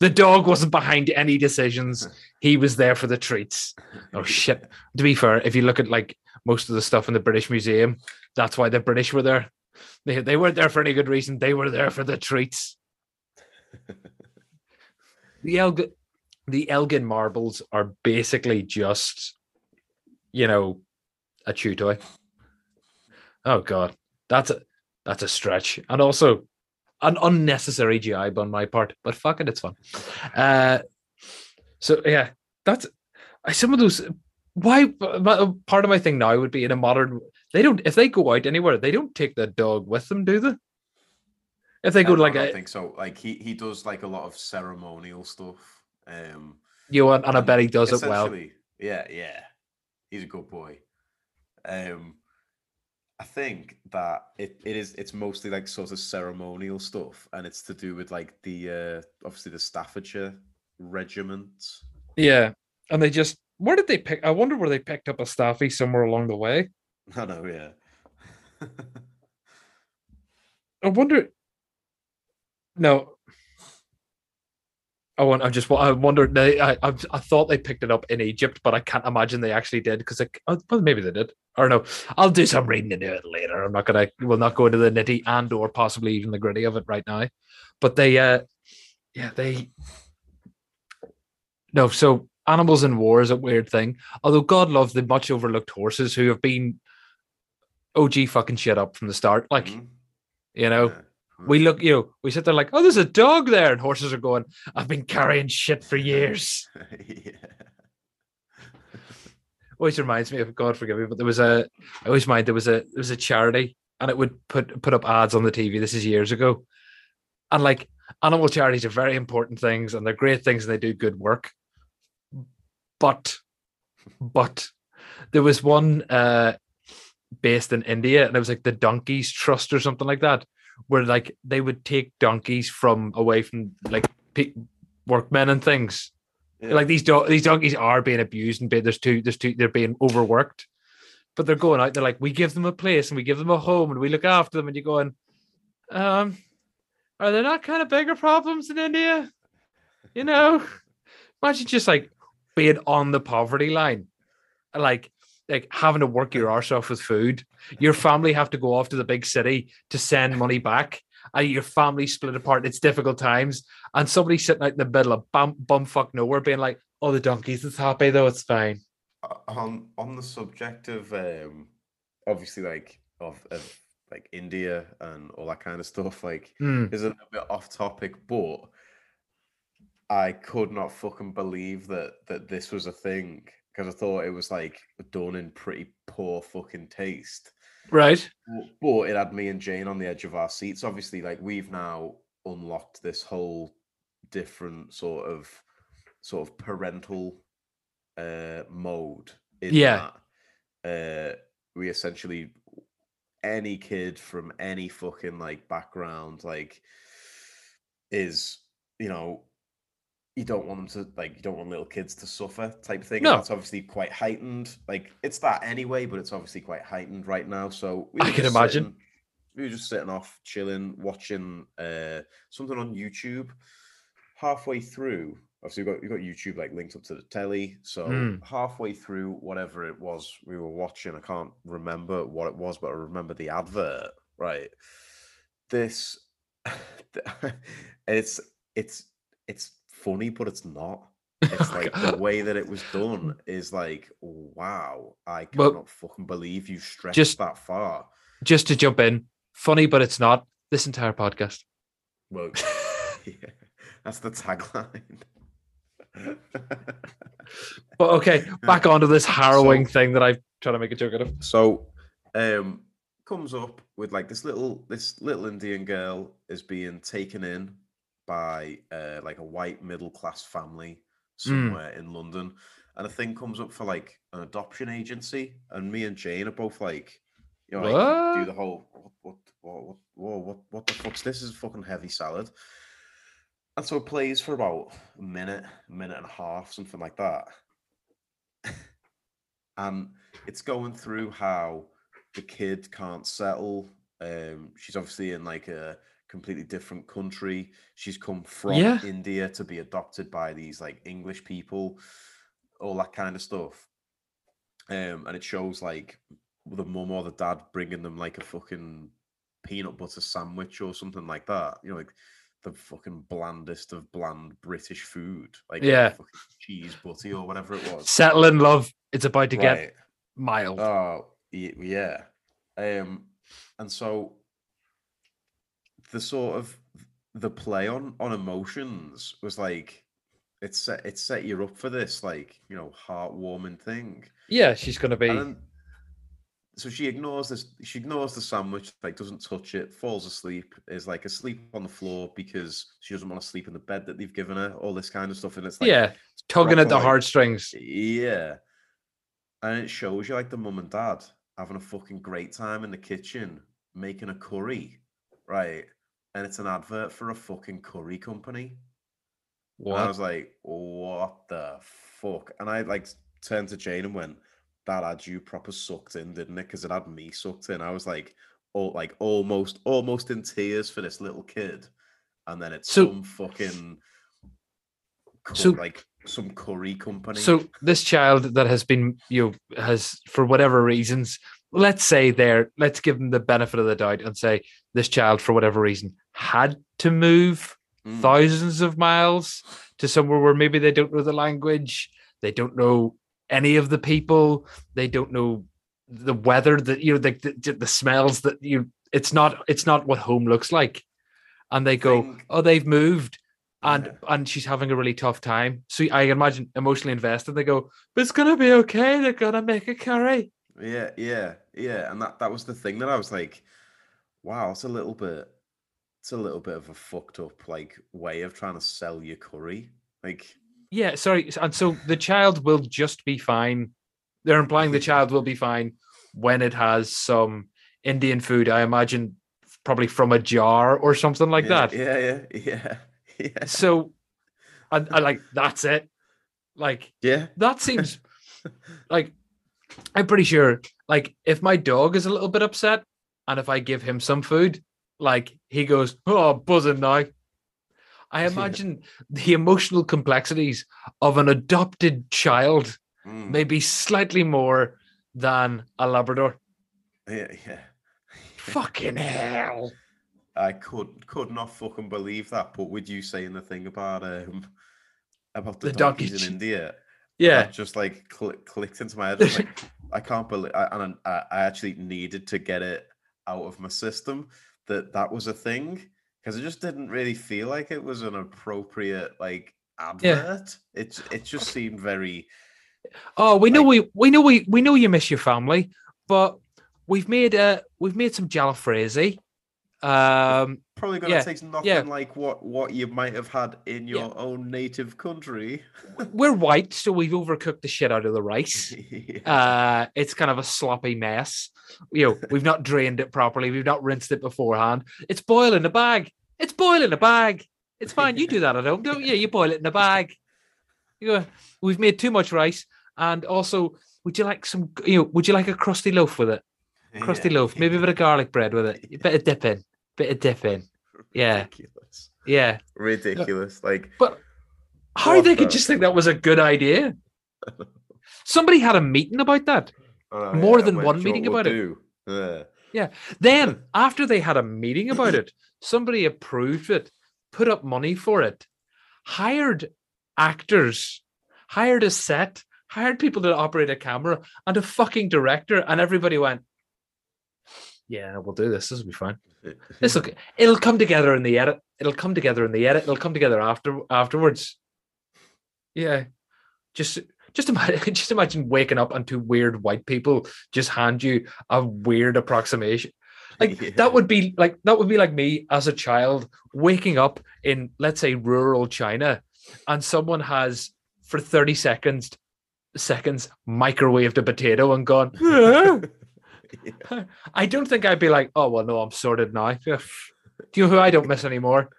the dog wasn't behind any decisions. He was there for the treats. Oh shit. To be fair, if you look at like most of the stuff in the British Museum, that's why the British were there. They, they weren't there for any good reason. They were there for the treats. The Elgin, the Elgin marbles are basically just, you know, a chew toy. Oh god, that's a that's a stretch, and also an unnecessary jibe on my part. But fuck it, it's fun. Uh, so yeah, that's some of those. Why part of my thing now would be in a modern. They don't if they go out anywhere, they don't take the dog with them, do they? If they go to like I think so. Like he he does like a lot of ceremonial stuff. Um, you know, and I bet he does it well. Yeah, yeah, he's a good boy. Um, I think that it, it is it's mostly like sort of ceremonial stuff, and it's to do with like the uh obviously the Staffordshire regiment. Yeah, and they just where did they pick? I wonder where they picked up a staffy somewhere along the way. I know, yeah. I wonder. No. I want. I just. I wonder. They. I. I, I thought they picked it up in Egypt, but I can't imagine they actually did because. Oh, well, maybe they did. Or no. I'll do some reading into it later. I'm not gonna. We'll not go into the nitty and or possibly even the gritty of it right now. But they. uh Yeah. They. No. So animals in war is a weird thing. Although God love the much overlooked horses who have been. OG fucking shit up from the start. Like Mhm, you know. yeah. We look, you know, we sit there like, oh, there's a dog there, and horses are going. I've been carrying shit for years. yeah. Always reminds me of God forgive me, but there was a. I always mind there was a there was a charity, and it would put put up ads on the TV. This is years ago, and like animal charities are very important things, and they're great things, and they do good work. But, but there was one uh based in India, and it was like the Donkeys Trust or something like that, where like they would take donkeys from away from like pe- workmen and things. Yeah. Like these do- these donkeys are being abused and be- there's two there's two they're being overworked, but they're going out. They're like we give them a place and we give them a home and we look after them. And you're going, um, are there not kind of bigger problems in India? You know, imagine just like being on the poverty line, like like having to work your arse off with food. Your family have to go off to the big city to send money back. And your family split apart. It's difficult times. And somebody sitting out in the middle of bum, bumfuck nowhere being like, oh, the donkeys, it's happy though, it's fine. Uh, on on the subject of um obviously like of, of like India and all that kind of stuff, like Hmm. is a little bit off topic, but I could not fucking believe that that this was a thing because I thought it was like done in pretty poor fucking taste. Right. But- it had me and Jane on the edge of our seats. Obviously, like we've now unlocked this whole different sort of sort of parental uh mode. In Yeah. That, uh we essentially any kid from any fucking like background like is you know you don't want them to like you don't want little kids to suffer type thing. and No. that's obviously quite heightened. Like it's that anyway, but it's obviously quite heightened right now. So we I can imagine. sitting- we were just sitting off, chilling, watching uh something on YouTube. Halfway through, obviously you've got, we've got YouTube like linked up to the telly. So Mm. halfway through whatever it was we were watching, I can't remember what it was, but I remember the advert. Right. This it's it's it's funny, but it's not. It's like the way that it was done is like, wow, I Well, cannot fucking believe you stretched just- that far. Just to jump in, funny, but it's not this entire podcast. Well, yeah, that's the tagline. But okay, back onto this harrowing So- thing that I'm trying to make a joke out of. so, um, comes up with like this little this little Indian girl is being taken in by uh like a white middle class family somewhere in London, and a thing comes up for like an adoption agency, and me and Jane are both like, you know, like, do the whole what what what what what what, the fuck's this? Is a fucking heavy salad. And so it plays for about a minute, a minute and a half, something like that. and it's going through how the kid can't settle. Um, she's obviously in like a completely different country. She's come from Yeah. India to be adopted by these like English people, all that kind of stuff. Um, and it shows like the mum or the dad bringing them like a fucking peanut butter sandwich or something like that. You know, like the fucking blandest of bland British food, like Yeah. fucking cheese butty or whatever it was. Settle in love. It's about to get mild. Oh, yeah. Um, and so the sort of the play on on emotions was like it set it set you up for this like you know heartwarming thing. yeah, she's gonna be. Then, so she ignores this. She ignores the sandwich, like doesn't touch it, falls asleep, is like asleep on the floor because she doesn't want to sleep in the bed that they've given her. All this kind of stuff, and it's like yeah, tugging at the heartstrings. yeah. And it shows you like the mum and dad having a fucking great time in the kitchen making a curry, right? And it's an advert for a fucking curry company. And I was like, what the fuck? And I like turned to Jane and went, that had you proper sucked in, didn't it? Because it had me sucked in. I was like, oh, like almost, almost in tears for this little kid. And then it's So- some fucking, cur- So- like some curry company. So this child that has been, you know, has for whatever reasons, let's say there, let's give them the benefit of the doubt and say this child, for whatever reason, had to move Mm. thousands of miles to somewhere where maybe they don't know the language, they don't know any of the people, they don't know the weather that you know, the the, the smells that you. It's not. It's not what home looks like, and they go, Think- "Oh, they've moved." And Yeah. and she's having a really tough time. So I imagine emotionally invested. They go, but it's gonna be okay. They're gonna make a curry. Yeah, yeah, yeah. And that that was the thing that I was like, wow, it's a little bit it's a little bit of a fucked up like way of trying to sell your curry. Like Yeah, sorry. And so the child will just be fine. They're implying the child will be fine when it has some Indian food. I imagine probably from a jar or something like yeah, that. Yeah, yeah, yeah. Yeah. So, and I like that's it. Like Yeah. that seems like I'm pretty sure. Like if my dog is a little bit upset, and if I give him some food, like he goes, "Oh, buzzing now." I imagine the emotional complexities of an adopted child Mm, may be slightly more than a Labrador. yeah, yeah. Fucking hell. I could could not fucking believe that. But with you saying the thing about um about the, The donkey donkeys in India, Yeah. that just like cl- clicked into my head. I like, I can't believe, I, and I, I actually needed to get it out of my system that that was a thing because it just didn't really feel like it was an appropriate like advert. It it just seemed very Oh, we know we we know we we know you miss your family, but we've made uh we've made some jalfrezi. Um probably going to Yeah, taste nothing yeah. like what what you might have had in your own native country. we're white, so we've overcooked the shit out of the rice. Yeah. Uh it's kind of a sloppy mess. You know, we've not drained it properly, we've not rinsed it beforehand. It's boiling in a bag. It's boiling in a bag. It's fine. You do that at home, don't you? You boil it in a bag. You go, we've made too much rice. And also, would you like some you know, would you like a crusty loaf with it? crusty Yeah. loaf, maybe a bit of garlic bread with it. A bit of dip in, bit of dipping. Yeah, ridiculous, yeah. ridiculous. Like But how they could just think that was a good idea? Somebody had a meeting about that. oh, More yeah, than one meeting know what about we'll do?" Yeah. Then, after they had a meeting about it, somebody approved it, put up money for it, hired actors, hired a set, hired people to operate a camera, and a fucking director, and everybody went, "Yeah, we'll do this. This will be fine." This will it'll come together in the edit. It'll come together in the edit. It'll come together after afterwards. Yeah. Just just imagine just imagine waking up and two weird white people just hand you a weird approximation. Like Yeah. that would be like that would be like me as a child waking up in let's say rural China and someone has for 30 seconds seconds, microwaved a potato and gone. I don't think I'd be like, oh well, no, I'm sorted now. Do you know who I don't miss anymore?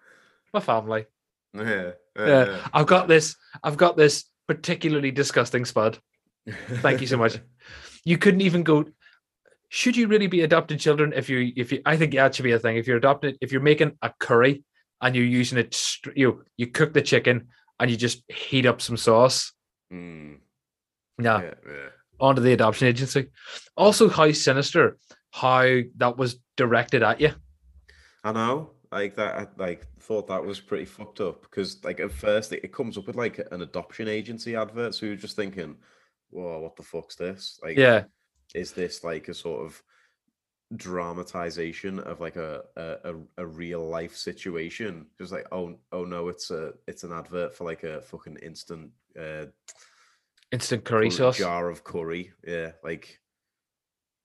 My family. yeah, Yeah, I've got this. I've got this particularly disgusting spud. Thank you so much. You couldn't even go. Should you really be adopting children? If you, if you, I think that should be a thing. If you're adopting, if you're making a curry and you're using it, you you cook the chicken and you just heat up some sauce. Mm, Yeah, yeah, yeah. Onto the adoption agency. Also, how sinister how that was directed at you. I know. Like that, I like thought that was pretty fucked up because, like, at first it, it comes up with like an adoption agency advert, so you're just thinking, "Whoa, what the fuck's this?" Like, Yeah, is this like a sort of dramatization of like a a, a, real life situation? Just like, oh, oh no, it's a it's an advert for like a fucking instant uh, instant curry sauce. jar of curry. Yeah, like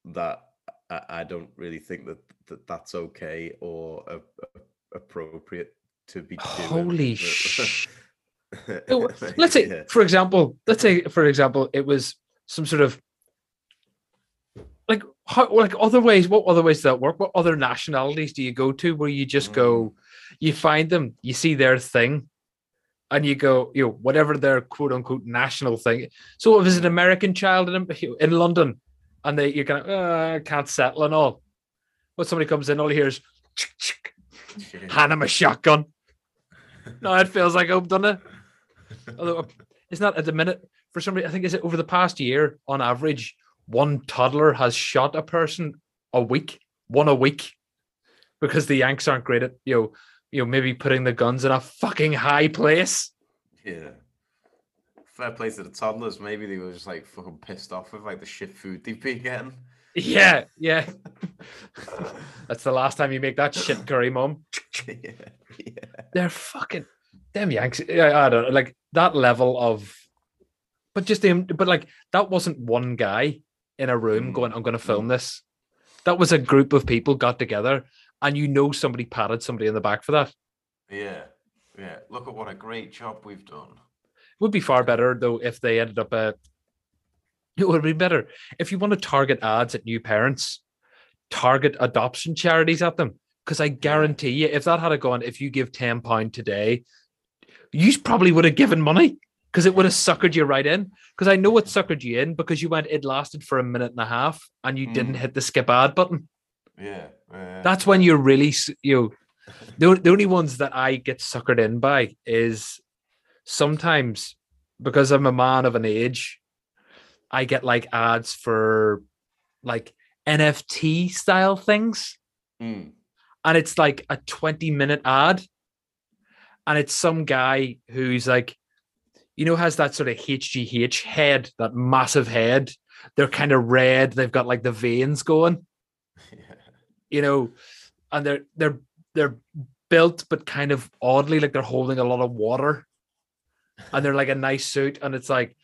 that. I, I don't really think that, that that's okay or a, a- appropriate to be doing. Holy sh- let's say Yeah. for example let's say for example it was some sort of like how like other ways what other ways does that work what other nationalities do you go to where you just go mm. you find them you see their thing and you go you know whatever their quote unquote national thing. So if it's an american child in, in london and they you're kind of uh, can't settle and all. But somebody comes in all he hears hand him a shotgun. No it feels like i've done it? Although it's not at the minute. For somebody. I think is it over the past year, on average, one toddler has shot a person a week, one a week, because the Yanks aren't great at you know, you know, maybe putting the guns in a fucking high place. Yeah. Fair play to the toddlers. Maybe they were just like fucking pissed off with like the shit food they've been getting. Yeah, yeah. That's the last time you make that shit curry, mom. yeah, yeah. They're fucking them Yanks. I, I don't know, like that level of, but just them. But like that wasn't one guy in a room Mm, going, "I'm going to film this." That was a group of people got together, and you know somebody patted somebody in the back for that. Yeah. Yeah. Look at what a great job we've done. It would be far better though if they ended up a. It would be better if you want to target ads at new parents, target adoption charities at them. Because I guarantee you, if that had a gone, if you give ten pound today, you probably would have given money because it would have suckered you right in. Because I know it suckered you in because you went. It lasted for a minute and a half, and you didn't Mm. hit the skip ad button. Yeah. Yeah. That's when you're really you. know, The, the only ones that I get suckered in by is sometimes because I'm a man of an age, I get like ads for like NFT style things Mm. and it's like a 20 minute ad and it's some guy who's like you know has that sort of hgh head that massive head they're kind of red they've got like the veins going Yeah. you know and they're they're they're built but kind of oddly like they're holding a lot of water. And they're like a nice suit and it's like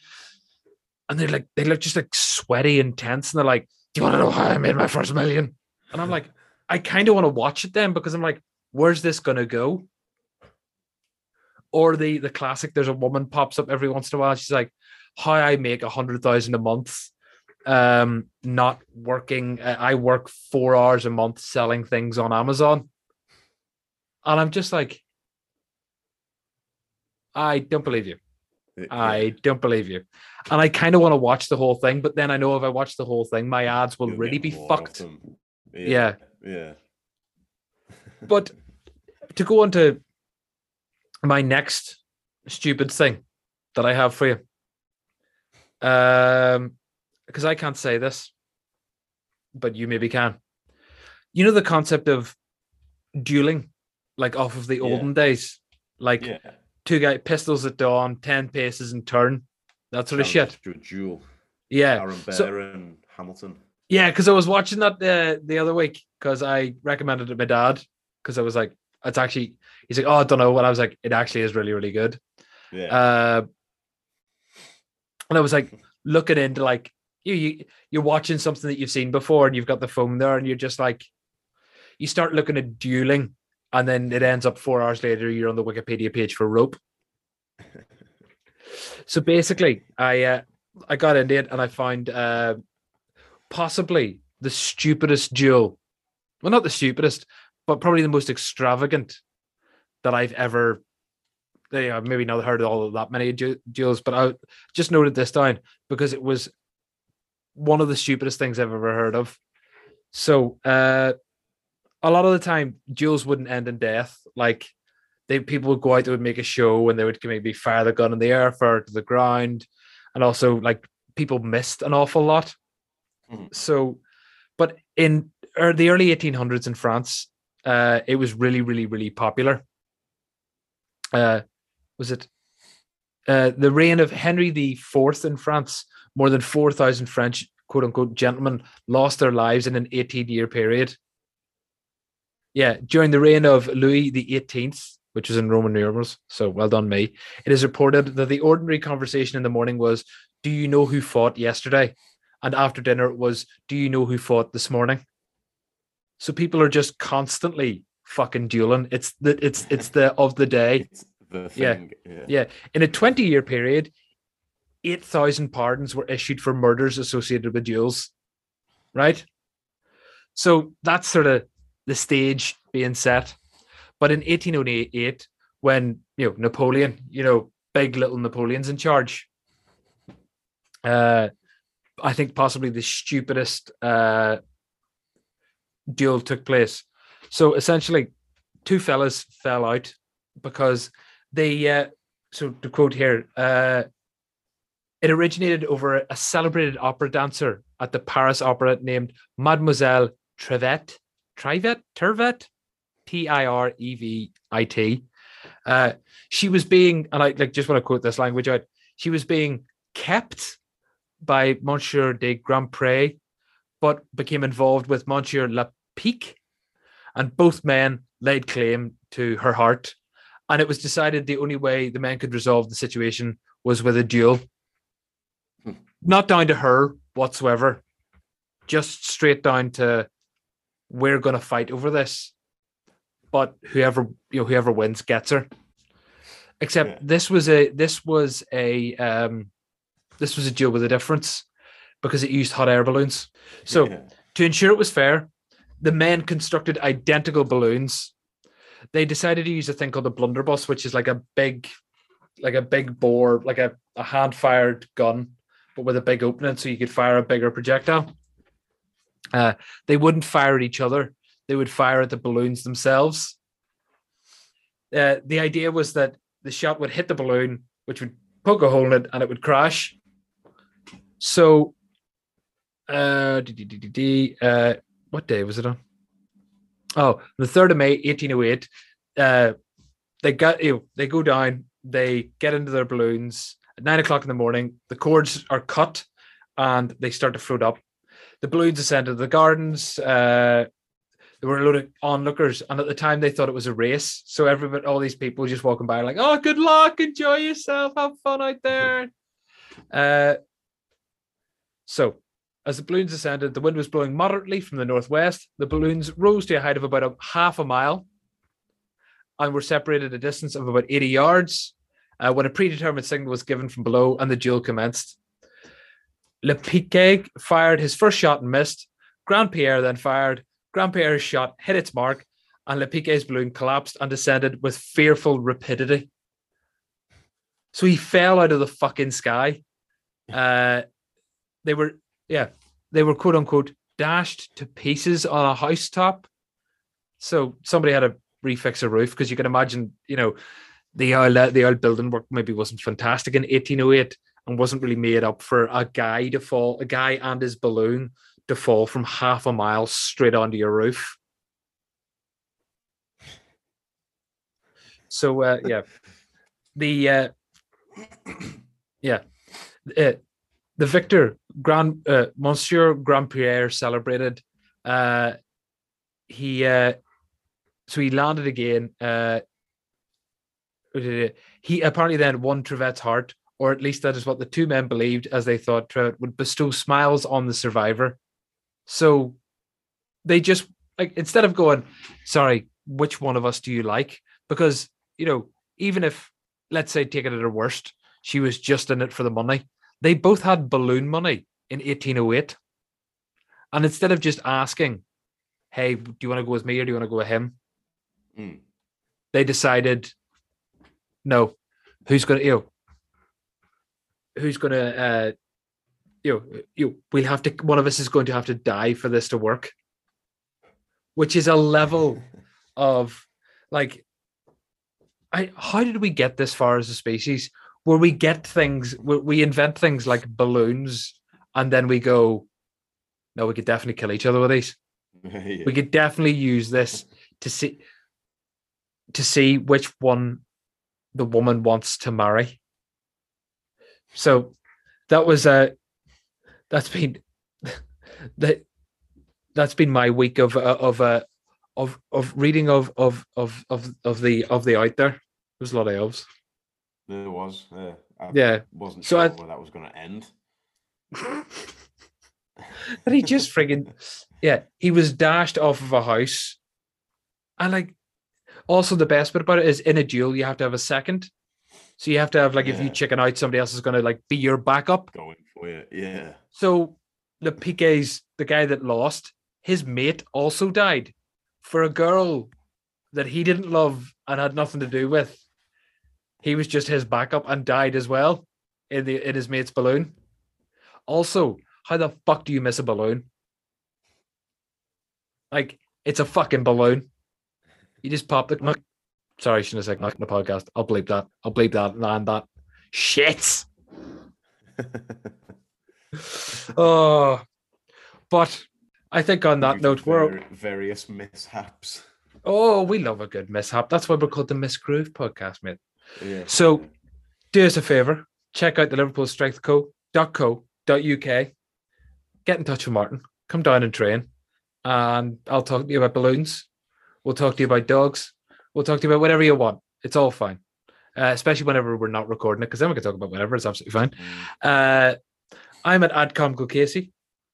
and they're like they look just like sweaty and tense and they're like do you want to know how i made my first million? And i'm like i kind of want to watch it then because i'm like where's this gonna go? Or the the classic there's a woman pops up every once in a while she's like how i make a hundred thousand a month um not working uh, i work four hours a month selling things on amazon and i'm just like i don't believe you i don't believe you and i kind of want to watch the whole thing but then i know if i watch the whole thing my ads will You'll really be fucked them. Yeah. Yeah. but to go on to my next stupid thing that I have for you, um, because I can't say this, but you maybe can. You know the concept of dueling, like off of the Yeah. olden days, like yeah. two guy pistols at dawn, ten paces in turn, that sort of shit. To a duel. Yeah, Aaron Burr so- and Hamilton. Yeah, because I was watching that uh, the other week because I recommended it to my dad because I was like, it's actually he's like, oh, I don't know. And I was like, it actually is really, really good. Yeah. Uh, and I was like looking into like you, you you're watching something that you've seen before and you've got the phone there and you're just like you start looking at dueling and then it ends up four hours later you're on the Wikipedia page for rope. so basically, I uh, I got into it and I found uh, possibly the stupidest duel. Well, not the stupidest, but probably the most extravagant that I've ever. Have maybe not heard of all of that many du- duels, but I just noted this down because it was one of the stupidest things I've ever heard of. So, uh, a lot of the time, duels wouldn't end in death. Like they people would go out, they would make a show, and they would maybe fire the gun in the air, fire it to the ground, and also like people missed an awful lot. Mhm. So, but in er, the early 1800s in France, uh, it was really, really, really popular. Uh, was it uh, the reign of Henry the Fourth in France? More than four thousand French quote unquote gentlemen lost their lives in an 18 year period. Yeah, during the reign of Louis the 18th, which is in Roman numerals. So well done, me. It is reported that the ordinary conversation in the morning was, "Do you know who fought yesterday?" And after dinner it was, "Do you know who fought this morning?" So people are just constantly fucking dueling. It's the it's it's the of the day. It's the Yeah. thing. Yeah. Yeah. In a 20 year period, 8,000 pardons were issued for murders associated with duels. Right. So that's sort of the stage being set. But in 1808, when, you know, Napoleon, you know, big little Napoleon's in charge, uh, I think possibly the stupidest uh, duel took place. So essentially, two fellas fell out because they uh, so to quote here uh it originated over a celebrated opera dancer at the paris opera named mademoiselle Trevette, Trivet, Tervet, T-I-R-E-V-I-T. Uh, she was being, and I like just want to quote this language out. She was being kept by Monsieur de Grandpré, but became involved with Monsieur Lapique, and both men laid claim to her heart and it was decided the only way the men could resolve the situation was with a duel. Not down to her whatsoever, just straight down to we're going to fight over this. But whoever you know, whoever wins gets her. Except Yeah. this was a this was a um, this was a deal with a difference because it used hot air balloons. So Yeah. to ensure it was fair, the men constructed identical balloons. They decided to use a thing called a blunderbuss, which is like a big, like a big bore, like a, a hand fired gun, but with a big opening so you could fire a bigger projectile. Uh, they wouldn't fire at each other, they would fire at the balloons themselves. Uh, the idea was that the shot would hit the balloon, which would poke a hole in it and it would crash. So, uh, uh, what day was it on? Oh, the third of May, eighteen oh eight. Uh, they got you. know, they go down. They get into their balloons at nine o'clock in the morning. The cords are cut, and they start to float up. The balloons ascend to the gardens. Uh, there were a load of onlookers, and at the time they thought it was a race. So everybody, all these people, just walking by, like, "Oh, good luck, enjoy yourself, have fun out there." Uh, so as the balloons ascended, the wind was blowing moderately from the northwest. The balloons rose to a height of about a half a mile and were separated a distance of about 80 yards uh, when a predetermined signal was given from below and the duel commenced. Le Pique fired his first shot and missed. Grand Pierre then fired. Grand Pierre's shot hit its mark, and Le Pique's balloon collapsed and descended with fearful rapidity. So he fell out of the fucking sky. Uh, they were yeah, they were quote unquote dashed to pieces on a housetop. So somebody had to refix a roof because you can imagine, you know, the old the old building work maybe wasn't fantastic in 1808 and wasn't really made up for a guy to fall, a guy and his balloon to fall from half a mile straight onto your roof. So uh, yeah, the uh, yeah, uh, the victor Grand uh, Monsieur Grand Pierre celebrated. Uh, he uh, so he landed again. Uh, he apparently then won Trevette's heart, or at least that is what the two men believed, as they thought Trevette would bestow smiles on the survivor. So they just like instead of going, sorry, which one of us do you like? Because you know, even if let's say take it at her worst, she was just in it for the money. They both had balloon money in 1808. And instead of just asking, hey, do you want to go with me or do you want to go with him? Mm. They decided, no, who's going to, you know, who's going to, uh, you know, you we'll have to, one of us is going to have to die for this to work, which is a level of like, I, how did we get this far as a species where we get things, where we invent things like balloons and then we go, no, we could definitely kill each other with these. Yeah. We could definitely use this to see to see which one the woman wants to marry. So that was a that's been that that's been my week of uh, of uh, of of reading of of of of of the of the out there. There's a lot of elves. There was. Yeah. I Yeah. wasn't So sure I- where that was going to end. But he just frigging yeah, he was dashed off of a house. And like also the best bit about it is in a duel you have to have a second. So you have to have like if you Yeah. chicken out, somebody else is gonna like be your backup. Going for you. Yeah. So the PK's the guy that lost, his mate also died for a girl that he didn't love and had nothing to do with. He was just his backup and died as well in the in his mate's balloon. Also, how the fuck do you miss a balloon? Like it's a fucking balloon. You just pop the. Sorry, I shouldn't have said knock in the podcast. I'll bleep that. I'll bleep that and that. Shit. Oh, but I think on that note, we're various mishaps. oh, we love a good mishap. That's why we're called the MisGroove podcast, mate. Yeah. So do us a favor, check out the Liverpool Strength Co.co.uk. Get in touch with Martin. Come down and train. And I'll talk to you about balloons. We'll talk to you about dogs. We'll talk to you about whatever you want. It's all fine. Uh, especially whenever we're not recording it, because then we can talk about whatever. It's absolutely fine. Mm. Uh, I'm at Adcom Casey.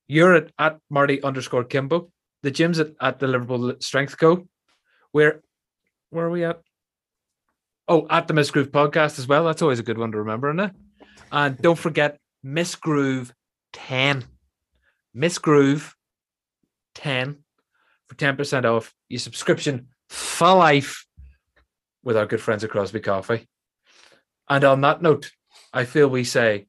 You're at, at Marty underscore Kimbo. The gym's at, at the Liverpool Strength Co. Where where are we at? Oh, at the MisGroove podcast as well. That's always a good one to remember, isn't it? And don't forget Miss Groove 10. Miss Groove 10 for 10% off your subscription for life with our good friends at Crosby Coffee. And on that note, I feel we say